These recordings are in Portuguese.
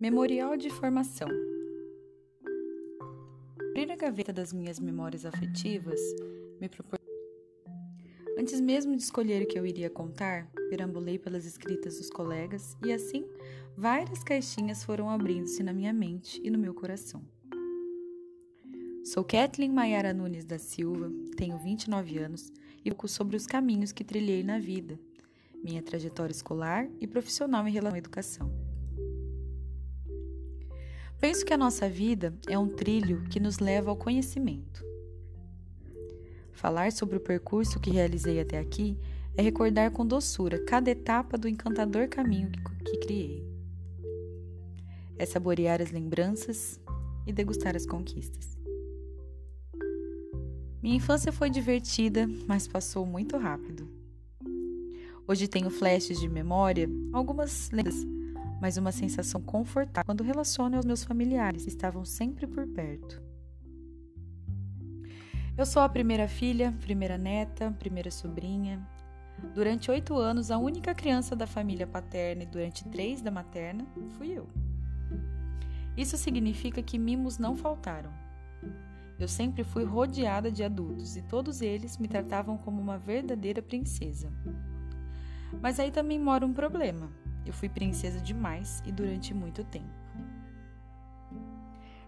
Memorial de formação. Abrir a gaveta das minhas memórias afetivas me propor... Antes mesmo de escolher o que eu iria contar, perambulei pelas escritas dos colegas e assim várias caixinhas foram abrindo-se na minha mente e no meu coração. Sou Kathleen Maiara Nunes da Silva, tenho 29 anos e pouco sobre os caminhos que trilhei na vida, minha trajetória escolar e profissional em relação à educação. Penso que a nossa vida é um trilho que nos leva ao conhecimento. Falar sobre o percurso que realizei até aqui é recordar com doçura cada etapa do encantador caminho que, criei. É saborear as lembranças e degustar as conquistas. Minha infância foi divertida, mas passou muito rápido. Hoje tenho flashes de memória, algumas lendas mas uma sensação confortável quando relaciono aos meus familiares que estavam sempre por perto. Eu sou a primeira filha, primeira neta, primeira sobrinha. Durante oito anos, a única criança da família paterna e durante três da materna fui eu. Isso significa que mimos não faltaram. Eu sempre fui rodeada de adultos e todos eles me tratavam como uma verdadeira princesa. Mas aí também mora um problema. Eu fui princesa demais e durante muito tempo.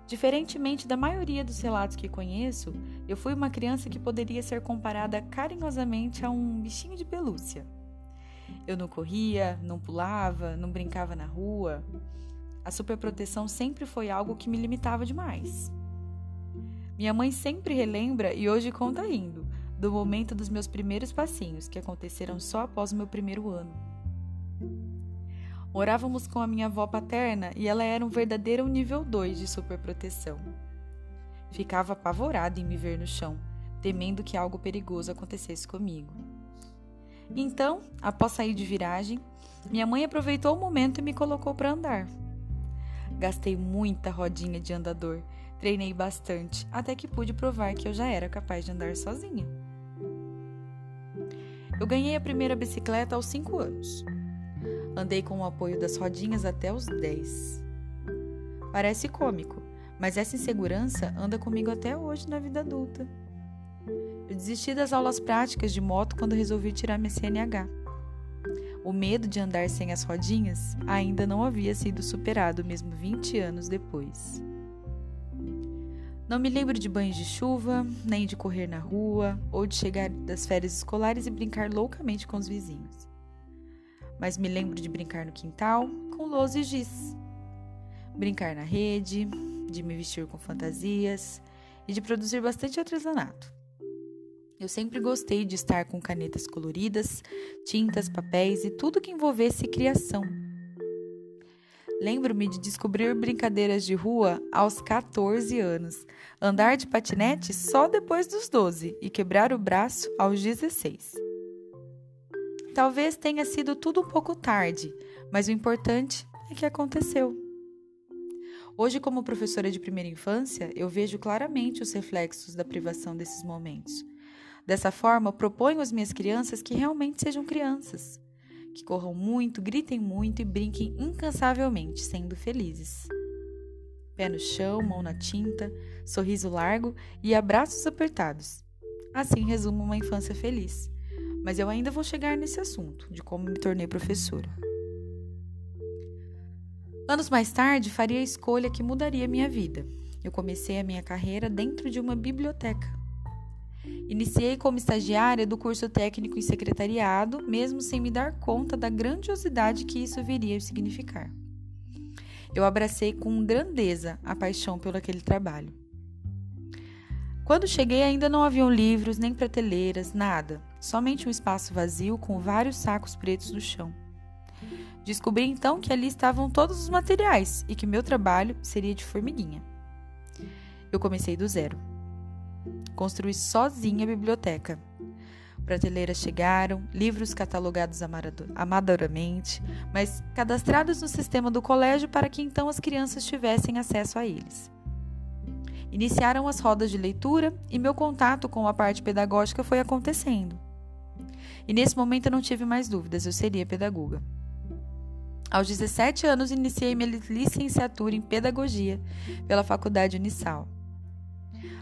Diferentemente da maioria dos relatos que conheço, eu fui uma criança que poderia ser comparada carinhosamente a um bichinho de pelúcia. Eu não corria, não pulava, não brincava na rua. A superproteção sempre foi algo que me limitava demais. Minha mãe sempre relembra e hoje conta rindo do momento dos meus primeiros passinhos, que aconteceram só após o meu primeiro ano. Morávamos com a minha avó paterna e ela era um verdadeiro nível 2 de superproteção. Ficava apavorada em me ver no chão, temendo que algo perigoso acontecesse comigo. Então, após sair de viragem, minha mãe aproveitou o momento e me colocou para andar. Gastei muita rodinha de andador, treinei bastante, até que pude provar que eu já era capaz de andar sozinha. Eu ganhei a primeira bicicleta aos 5 anos. Andei com o apoio das rodinhas até os 10. Parece cômico, mas essa insegurança anda comigo até hoje na vida adulta. Eu desisti das aulas práticas de moto quando resolvi tirar minha CNH. O medo de andar sem as rodinhas ainda não havia sido superado, mesmo 20 anos depois. Não me lembro de banhos de chuva, nem de correr na rua ou de chegar das férias escolares e brincar loucamente com os vizinhos mas me lembro de brincar no quintal com lousa e giz. Brincar na rede, de me vestir com fantasias e de produzir bastante artesanato. Eu sempre gostei de estar com canetas coloridas, tintas, papéis e tudo que envolvesse criação. Lembro-me de descobrir brincadeiras de rua aos 14 anos, andar de patinete só depois dos 12 e quebrar o braço aos 16. Talvez tenha sido tudo um pouco tarde, mas o importante é que aconteceu. Hoje, como professora de primeira infância, eu vejo claramente os reflexos da privação desses momentos. Dessa forma, proponho às minhas crianças que realmente sejam crianças, que corram muito, gritem muito e brinquem incansavelmente, sendo felizes. Pé no chão, mão na tinta, sorriso largo e abraços apertados. Assim resumo uma infância feliz mas eu ainda vou chegar nesse assunto de como me tornei professora. Anos mais tarde, faria a escolha que mudaria minha vida. Eu comecei a minha carreira dentro de uma biblioteca. Iniciei como estagiária do curso técnico em secretariado, mesmo sem me dar conta da grandiosidade que isso viria a significar. Eu abracei com grandeza a paixão pelo aquele trabalho. Quando cheguei, ainda não haviam livros, nem prateleiras, nada, somente um espaço vazio com vários sacos pretos no chão. Descobri então que ali estavam todos os materiais e que meu trabalho seria de formiguinha. Eu comecei do zero. Construí sozinha a biblioteca. Prateleiras chegaram, livros catalogados amadoramente, mas cadastrados no sistema do colégio para que então as crianças tivessem acesso a eles. Iniciaram as rodas de leitura e meu contato com a parte pedagógica foi acontecendo. E nesse momento eu não tive mais dúvidas, eu seria pedagoga. Aos 17 anos, iniciei minha licenciatura em Pedagogia pela Faculdade Unisal.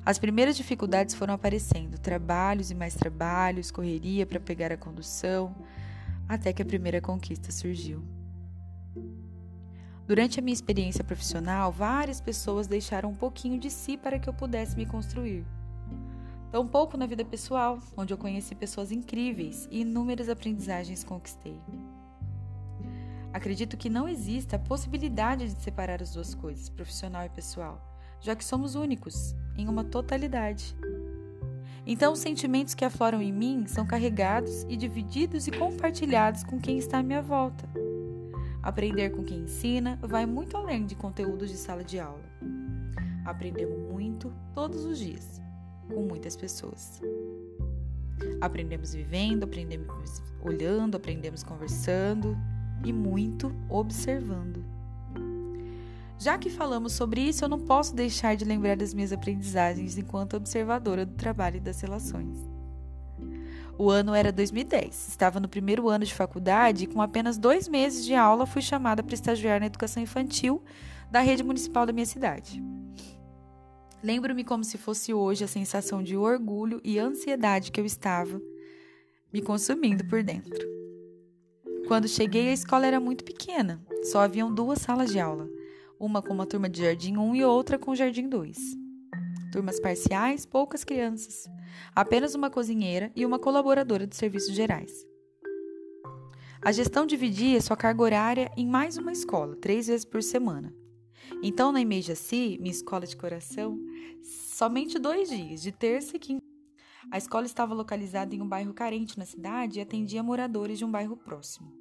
As primeiras dificuldades foram aparecendo: trabalhos e mais trabalhos, correria para pegar a condução, até que a primeira conquista surgiu. Durante a minha experiência profissional, várias pessoas deixaram um pouquinho de si para que eu pudesse me construir. Tão pouco na vida pessoal, onde eu conheci pessoas incríveis e inúmeras aprendizagens conquistei. Acredito que não exista a possibilidade de separar as duas coisas, profissional e pessoal, já que somos únicos, em uma totalidade. Então, os sentimentos que afloram em mim são carregados e divididos e compartilhados com quem está à minha volta. Aprender com quem ensina vai muito além de conteúdos de sala de aula. Aprendemos muito todos os dias, com muitas pessoas. Aprendemos vivendo, aprendemos olhando, aprendemos conversando e muito observando. Já que falamos sobre isso, eu não posso deixar de lembrar das minhas aprendizagens enquanto observadora do trabalho e das relações. O ano era 2010. Estava no primeiro ano de faculdade e, com apenas dois meses de aula, fui chamada para estagiar na educação infantil da rede municipal da minha cidade. Lembro-me como se fosse hoje a sensação de orgulho e ansiedade que eu estava me consumindo por dentro. Quando cheguei, a escola era muito pequena, só haviam duas salas de aula, uma com uma turma de Jardim 1 e outra com Jardim 2. Turmas parciais, poucas crianças, apenas uma cozinheira e uma colaboradora de serviços gerais. A gestão dividia sua carga horária em mais uma escola, três vezes por semana. Então, na Imejaci, minha escola de coração, somente dois dias, de terça e quinta. A escola estava localizada em um bairro carente na cidade e atendia moradores de um bairro próximo.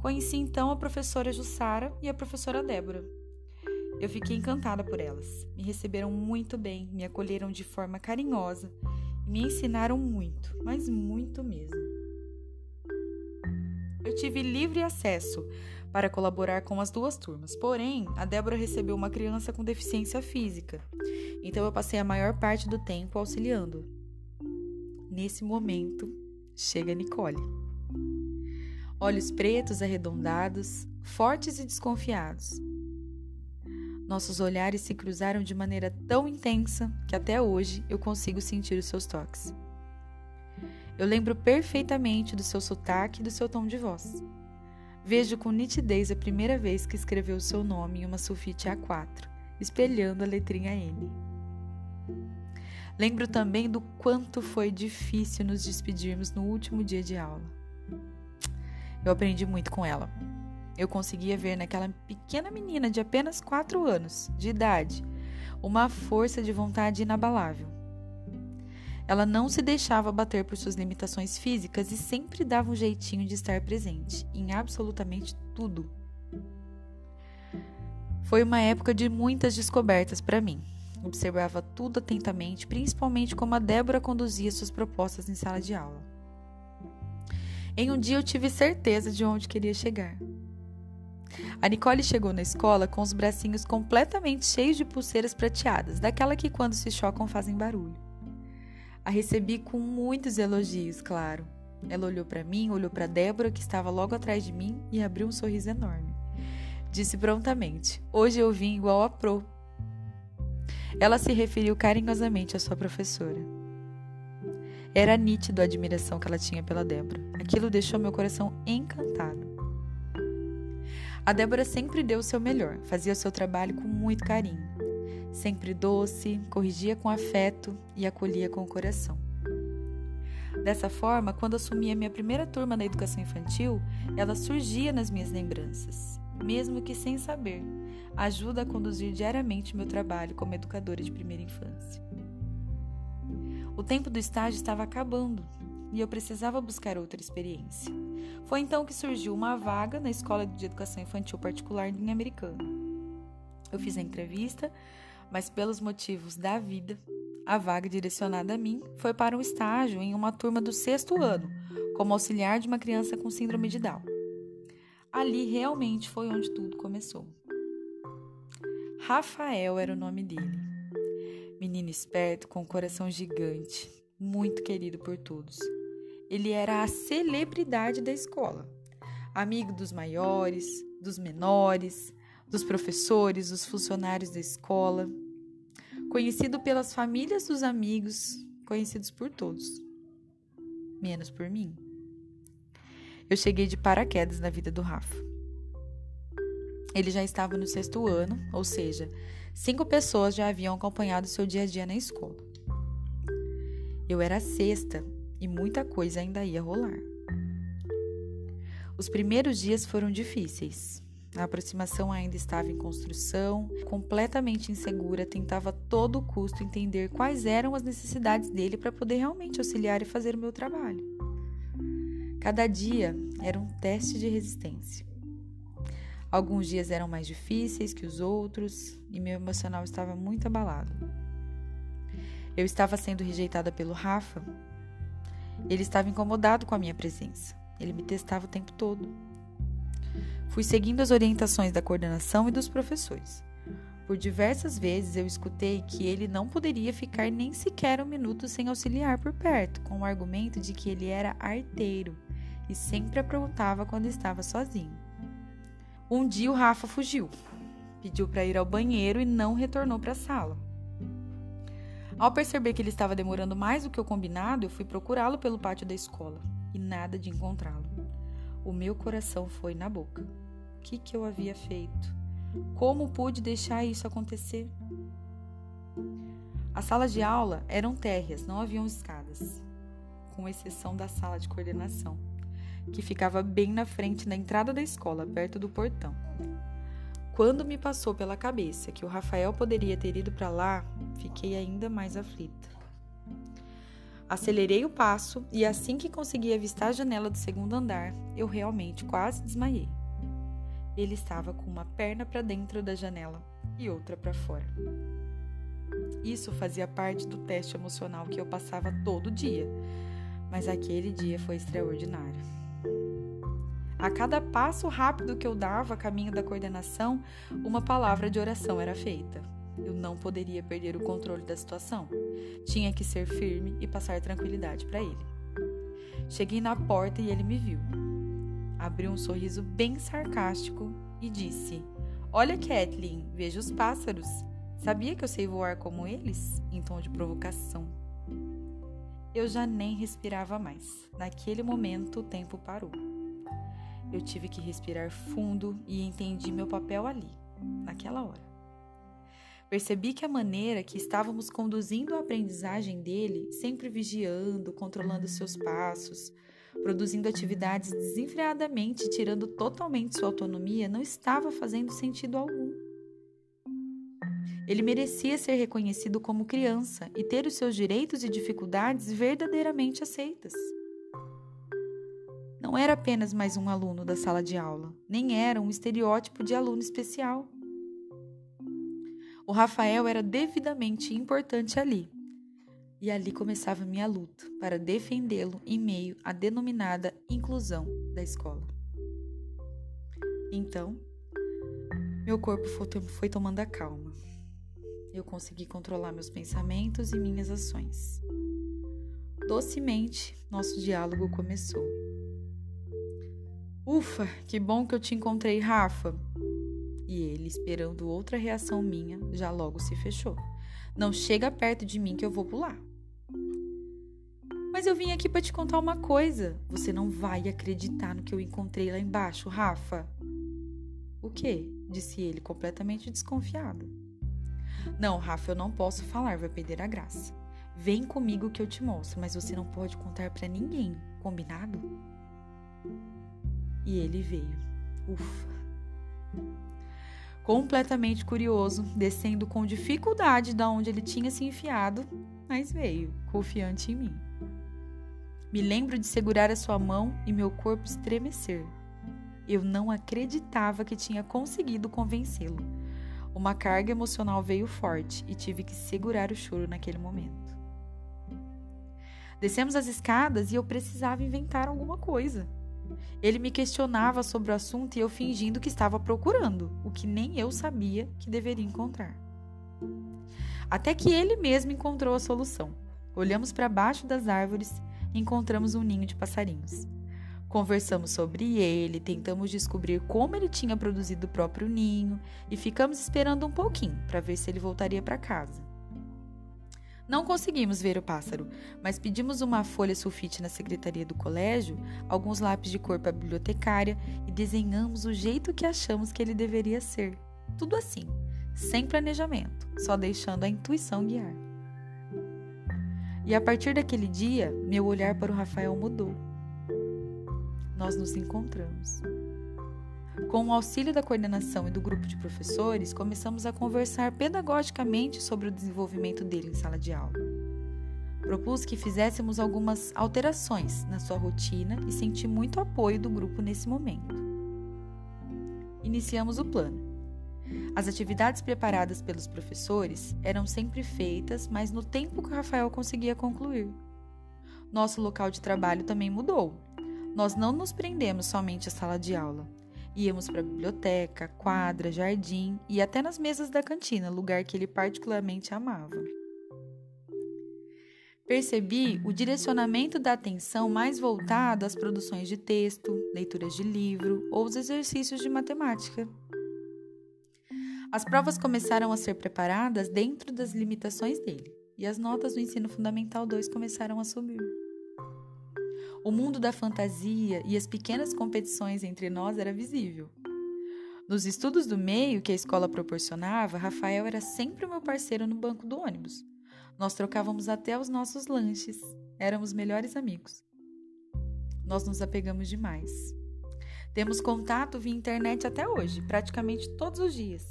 Conheci então a professora Jussara e a professora Débora. Eu fiquei encantada por elas. Me receberam muito bem, me acolheram de forma carinhosa e me ensinaram muito, mas muito mesmo. Eu tive livre acesso para colaborar com as duas turmas, porém, a Débora recebeu uma criança com deficiência física, então eu passei a maior parte do tempo auxiliando. Nesse momento, chega Nicole olhos pretos arredondados, fortes e desconfiados. Nossos olhares se cruzaram de maneira tão intensa que até hoje eu consigo sentir os seus toques. Eu lembro perfeitamente do seu sotaque e do seu tom de voz. Vejo com nitidez a primeira vez que escreveu o seu nome em uma sulfite A4, espelhando a letrinha N. Lembro também do quanto foi difícil nos despedirmos no último dia de aula. Eu aprendi muito com ela. Eu conseguia ver naquela pequena menina de apenas 4 anos de idade uma força de vontade inabalável. Ela não se deixava bater por suas limitações físicas e sempre dava um jeitinho de estar presente em absolutamente tudo. Foi uma época de muitas descobertas para mim. Observava tudo atentamente, principalmente como a Débora conduzia suas propostas em sala de aula. Em um dia eu tive certeza de onde queria chegar. A Nicole chegou na escola com os bracinhos completamente cheios de pulseiras prateadas, daquela que quando se chocam fazem barulho. A recebi com muitos elogios, claro. Ela olhou para mim, olhou para Débora, que estava logo atrás de mim, e abriu um sorriso enorme. Disse prontamente: Hoje eu vim igual a Pro. Ela se referiu carinhosamente à sua professora. Era nítido a admiração que ela tinha pela Débora. Aquilo deixou meu coração encantado. A Débora sempre deu o seu melhor, fazia o seu trabalho com muito carinho. Sempre doce, corrigia com afeto e acolhia com o coração. Dessa forma, quando assumi a minha primeira turma na educação infantil, ela surgia nas minhas lembranças, mesmo que sem saber. Ajuda a conduzir diariamente meu trabalho como educadora de primeira infância. O tempo do estágio estava acabando e eu precisava buscar outra experiência. Foi então que surgiu uma vaga na Escola de Educação Infantil Particular em Americana. Eu fiz a entrevista, mas pelos motivos da vida, a vaga direcionada a mim foi para um estágio em uma turma do sexto ano, como auxiliar de uma criança com síndrome de Down. Ali realmente foi onde tudo começou. Rafael era o nome dele. Menino esperto, com um coração gigante, muito querido por todos. Ele era a celebridade da escola, amigo dos maiores, dos menores, dos professores, dos funcionários da escola, conhecido pelas famílias dos amigos, conhecidos por todos, menos por mim. Eu cheguei de paraquedas na vida do Rafa. Ele já estava no sexto ano, ou seja, cinco pessoas já haviam acompanhado seu dia a dia na escola. Eu era sexta e muita coisa ainda ia rolar. Os primeiros dias foram difíceis. A aproximação ainda estava em construção, completamente insegura, tentava a todo custo entender quais eram as necessidades dele para poder realmente auxiliar e fazer o meu trabalho. Cada dia era um teste de resistência. Alguns dias eram mais difíceis que os outros e meu emocional estava muito abalado. Eu estava sendo rejeitada pelo Rafa. Ele estava incomodado com a minha presença. Ele me testava o tempo todo. Fui seguindo as orientações da coordenação e dos professores. Por diversas vezes eu escutei que ele não poderia ficar nem sequer um minuto sem auxiliar por perto, com o argumento de que ele era arteiro e sempre aprontava quando estava sozinho. Um dia o Rafa fugiu, pediu para ir ao banheiro e não retornou para a sala. Ao perceber que ele estava demorando mais do que o combinado, eu fui procurá-lo pelo pátio da escola e nada de encontrá-lo. O meu coração foi na boca. O que, que eu havia feito? Como pude deixar isso acontecer? As salas de aula eram térreas, não haviam escadas, com exceção da sala de coordenação, que ficava bem na frente da entrada da escola, perto do portão. Quando me passou pela cabeça que o Rafael poderia ter ido para lá, fiquei ainda mais aflita. Acelerei o passo e assim que consegui avistar a janela do segundo andar, eu realmente quase desmaiei. Ele estava com uma perna para dentro da janela e outra para fora. Isso fazia parte do teste emocional que eu passava todo dia, mas aquele dia foi extraordinário. A cada passo rápido que eu dava a caminho da coordenação, uma palavra de oração era feita. Eu não poderia perder o controle da situação. Tinha que ser firme e passar tranquilidade para ele. Cheguei na porta e ele me viu. Abriu um sorriso bem sarcástico e disse: Olha, Kathleen, veja os pássaros. Sabia que eu sei voar como eles? Em tom de provocação. Eu já nem respirava mais. Naquele momento, o tempo parou. Eu tive que respirar fundo e entendi meu papel ali, naquela hora. Percebi que a maneira que estávamos conduzindo a aprendizagem dele, sempre vigiando, controlando seus passos, produzindo atividades desenfreadamente, tirando totalmente sua autonomia, não estava fazendo sentido algum. Ele merecia ser reconhecido como criança e ter os seus direitos e dificuldades verdadeiramente aceitas. Não era apenas mais um aluno da sala de aula, nem era um estereótipo de aluno especial. O Rafael era devidamente importante ali. E ali começava minha luta para defendê-lo em meio à denominada inclusão da escola. Então, meu corpo foi tomando a calma. Eu consegui controlar meus pensamentos e minhas ações. Docemente, nosso diálogo começou. Ufa, que bom que eu te encontrei, Rafa. E ele, esperando outra reação minha, já logo se fechou. Não chega perto de mim que eu vou pular. Mas eu vim aqui para te contar uma coisa. Você não vai acreditar no que eu encontrei lá embaixo, Rafa. O quê? disse ele, completamente desconfiado. Não, Rafa, eu não posso falar, vai perder a graça. Vem comigo que eu te mostro, mas você não pode contar para ninguém, combinado? E ele veio. Ufa completamente curioso, descendo com dificuldade da onde ele tinha se enfiado, mas veio, confiante em mim. Me lembro de segurar a sua mão e meu corpo estremecer. Eu não acreditava que tinha conseguido convencê-lo. Uma carga emocional veio forte e tive que segurar o choro naquele momento. Descemos as escadas e eu precisava inventar alguma coisa. Ele me questionava sobre o assunto e eu fingindo que estava procurando, o que nem eu sabia que deveria encontrar. Até que ele mesmo encontrou a solução. Olhamos para baixo das árvores e encontramos um ninho de passarinhos. Conversamos sobre ele, tentamos descobrir como ele tinha produzido o próprio ninho e ficamos esperando um pouquinho para ver se ele voltaria para casa. Não conseguimos ver o pássaro, mas pedimos uma folha sulfite na secretaria do colégio, alguns lápis de cor para a bibliotecária e desenhamos o jeito que achamos que ele deveria ser. Tudo assim, sem planejamento, só deixando a intuição guiar. E a partir daquele dia, meu olhar para o Rafael mudou nós nos encontramos. Com o auxílio da coordenação e do grupo de professores, começamos a conversar pedagogicamente sobre o desenvolvimento dele em sala de aula. Propus que fizéssemos algumas alterações na sua rotina e senti muito apoio do grupo nesse momento. Iniciamos o plano. As atividades preparadas pelos professores eram sempre feitas, mas no tempo que o Rafael conseguia concluir. Nosso local de trabalho também mudou nós não nos prendemos somente à sala de aula. Íamos para a biblioteca, quadra, jardim e até nas mesas da cantina, lugar que ele particularmente amava. Percebi o direcionamento da atenção mais voltado às produções de texto, leituras de livro ou os exercícios de matemática. As provas começaram a ser preparadas dentro das limitações dele, e as notas do ensino fundamental 2 começaram a subir. O mundo da fantasia e as pequenas competições entre nós era visível. Nos estudos do meio que a escola proporcionava, Rafael era sempre o meu parceiro no banco do ônibus. Nós trocávamos até os nossos lanches. Éramos melhores amigos. Nós nos apegamos demais. Temos contato via internet até hoje, praticamente todos os dias.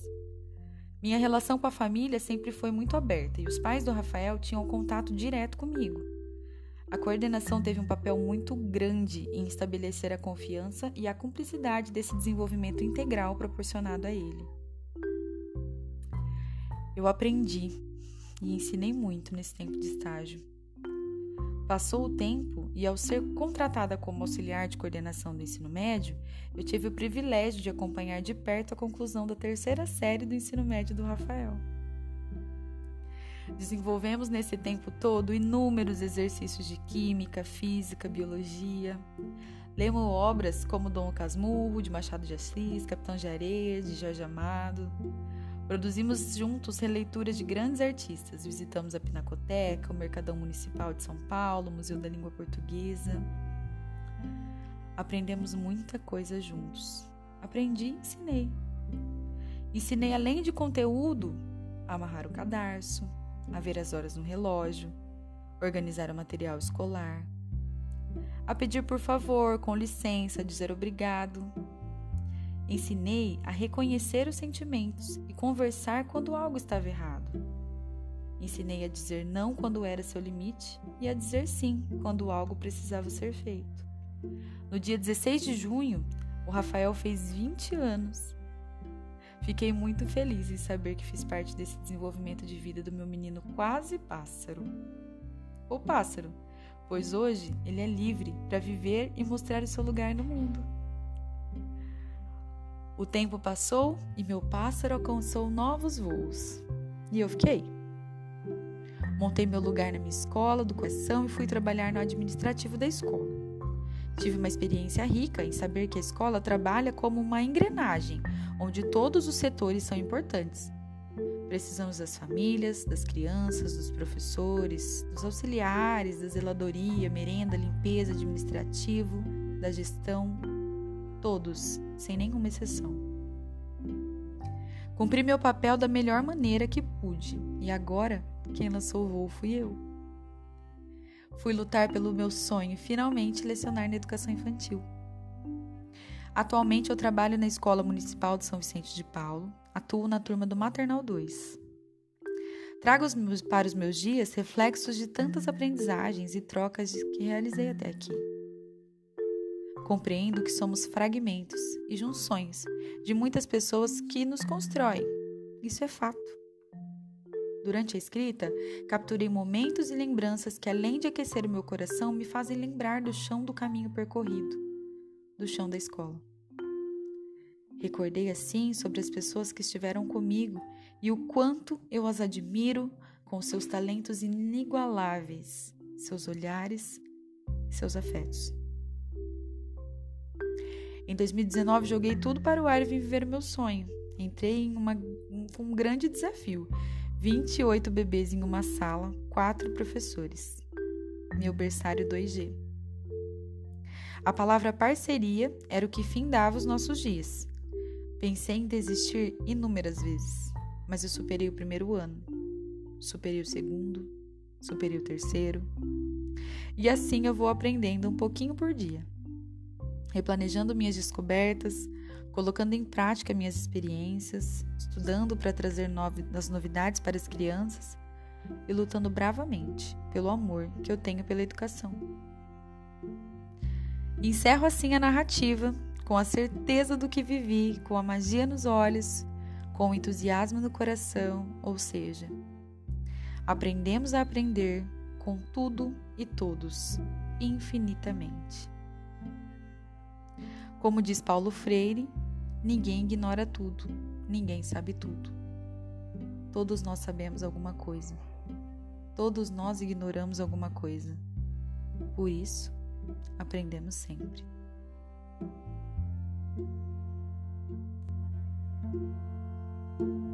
Minha relação com a família sempre foi muito aberta e os pais do Rafael tinham contato direto comigo. A coordenação teve um papel muito grande em estabelecer a confiança e a cumplicidade desse desenvolvimento integral proporcionado a ele. Eu aprendi e ensinei muito nesse tempo de estágio. Passou o tempo e, ao ser contratada como auxiliar de coordenação do ensino médio, eu tive o privilégio de acompanhar de perto a conclusão da terceira série do ensino médio do Rafael. Desenvolvemos nesse tempo todo inúmeros exercícios de química, física, biologia. Lemos obras como Dom Casmurro, de Machado de Assis, Capitão de Areia, de Jorge Amado. Produzimos juntos releituras de grandes artistas. Visitamos a Pinacoteca, o Mercadão Municipal de São Paulo, o Museu da Língua Portuguesa. Aprendemos muita coisa juntos. Aprendi e ensinei. Ensinei, além de conteúdo, a amarrar o cadarço, a ver as horas no relógio, organizar o material escolar, a pedir por favor, com licença, dizer obrigado. Ensinei a reconhecer os sentimentos e conversar quando algo estava errado. Ensinei a dizer não quando era seu limite e a dizer sim quando algo precisava ser feito. No dia 16 de junho, o Rafael fez 20 anos Fiquei muito feliz em saber que fiz parte desse desenvolvimento de vida do meu menino quase pássaro. Ou pássaro, pois hoje ele é livre para viver e mostrar o seu lugar no mundo. O tempo passou e meu pássaro alcançou novos voos. E eu fiquei. Montei meu lugar na minha escola do coração e fui trabalhar no administrativo da escola. Tive uma experiência rica em saber que a escola trabalha como uma engrenagem, onde todos os setores são importantes. Precisamos das famílias, das crianças, dos professores, dos auxiliares, da zeladoria, merenda, limpeza, administrativo, da gestão, todos, sem nenhuma exceção. Cumpri meu papel da melhor maneira que pude, e agora quem lançou o voo fui eu. Fui lutar pelo meu sonho e finalmente lecionar na educação infantil. Atualmente eu trabalho na Escola Municipal de São Vicente de Paulo, atuo na turma do Maternal 2. Trago os meus, para os meus dias reflexos de tantas aprendizagens e trocas que realizei até aqui. Compreendo que somos fragmentos e junções de muitas pessoas que nos constroem. Isso é fato. Durante a escrita, capturei momentos e lembranças que, além de aquecer o meu coração, me fazem lembrar do chão do caminho percorrido, do chão da escola. Recordei assim sobre as pessoas que estiveram comigo e o quanto eu as admiro com seus talentos inigualáveis, seus olhares, seus afetos. Em 2019, joguei tudo para o ar e vim viver o meu sonho. Entrei em uma, um, um grande desafio. 28 bebês em uma sala, quatro professores. Meu berçário 2G. A palavra parceria era o que findava os nossos dias. Pensei em desistir inúmeras vezes, mas eu superei o primeiro ano, superei o segundo, superei o terceiro. E assim eu vou aprendendo um pouquinho por dia replanejando minhas descobertas, colocando em prática minhas experiências, estudando para trazer novi as novidades para as crianças e lutando bravamente pelo amor que eu tenho pela educação. Encerro assim a narrativa com a certeza do que vivi, com a magia nos olhos, com o entusiasmo no coração, ou seja, aprendemos a aprender com tudo e todos, infinitamente. Como diz Paulo Freire, ninguém ignora tudo, ninguém sabe tudo. Todos nós sabemos alguma coisa. Todos nós ignoramos alguma coisa. Por isso, aprendemos sempre. thank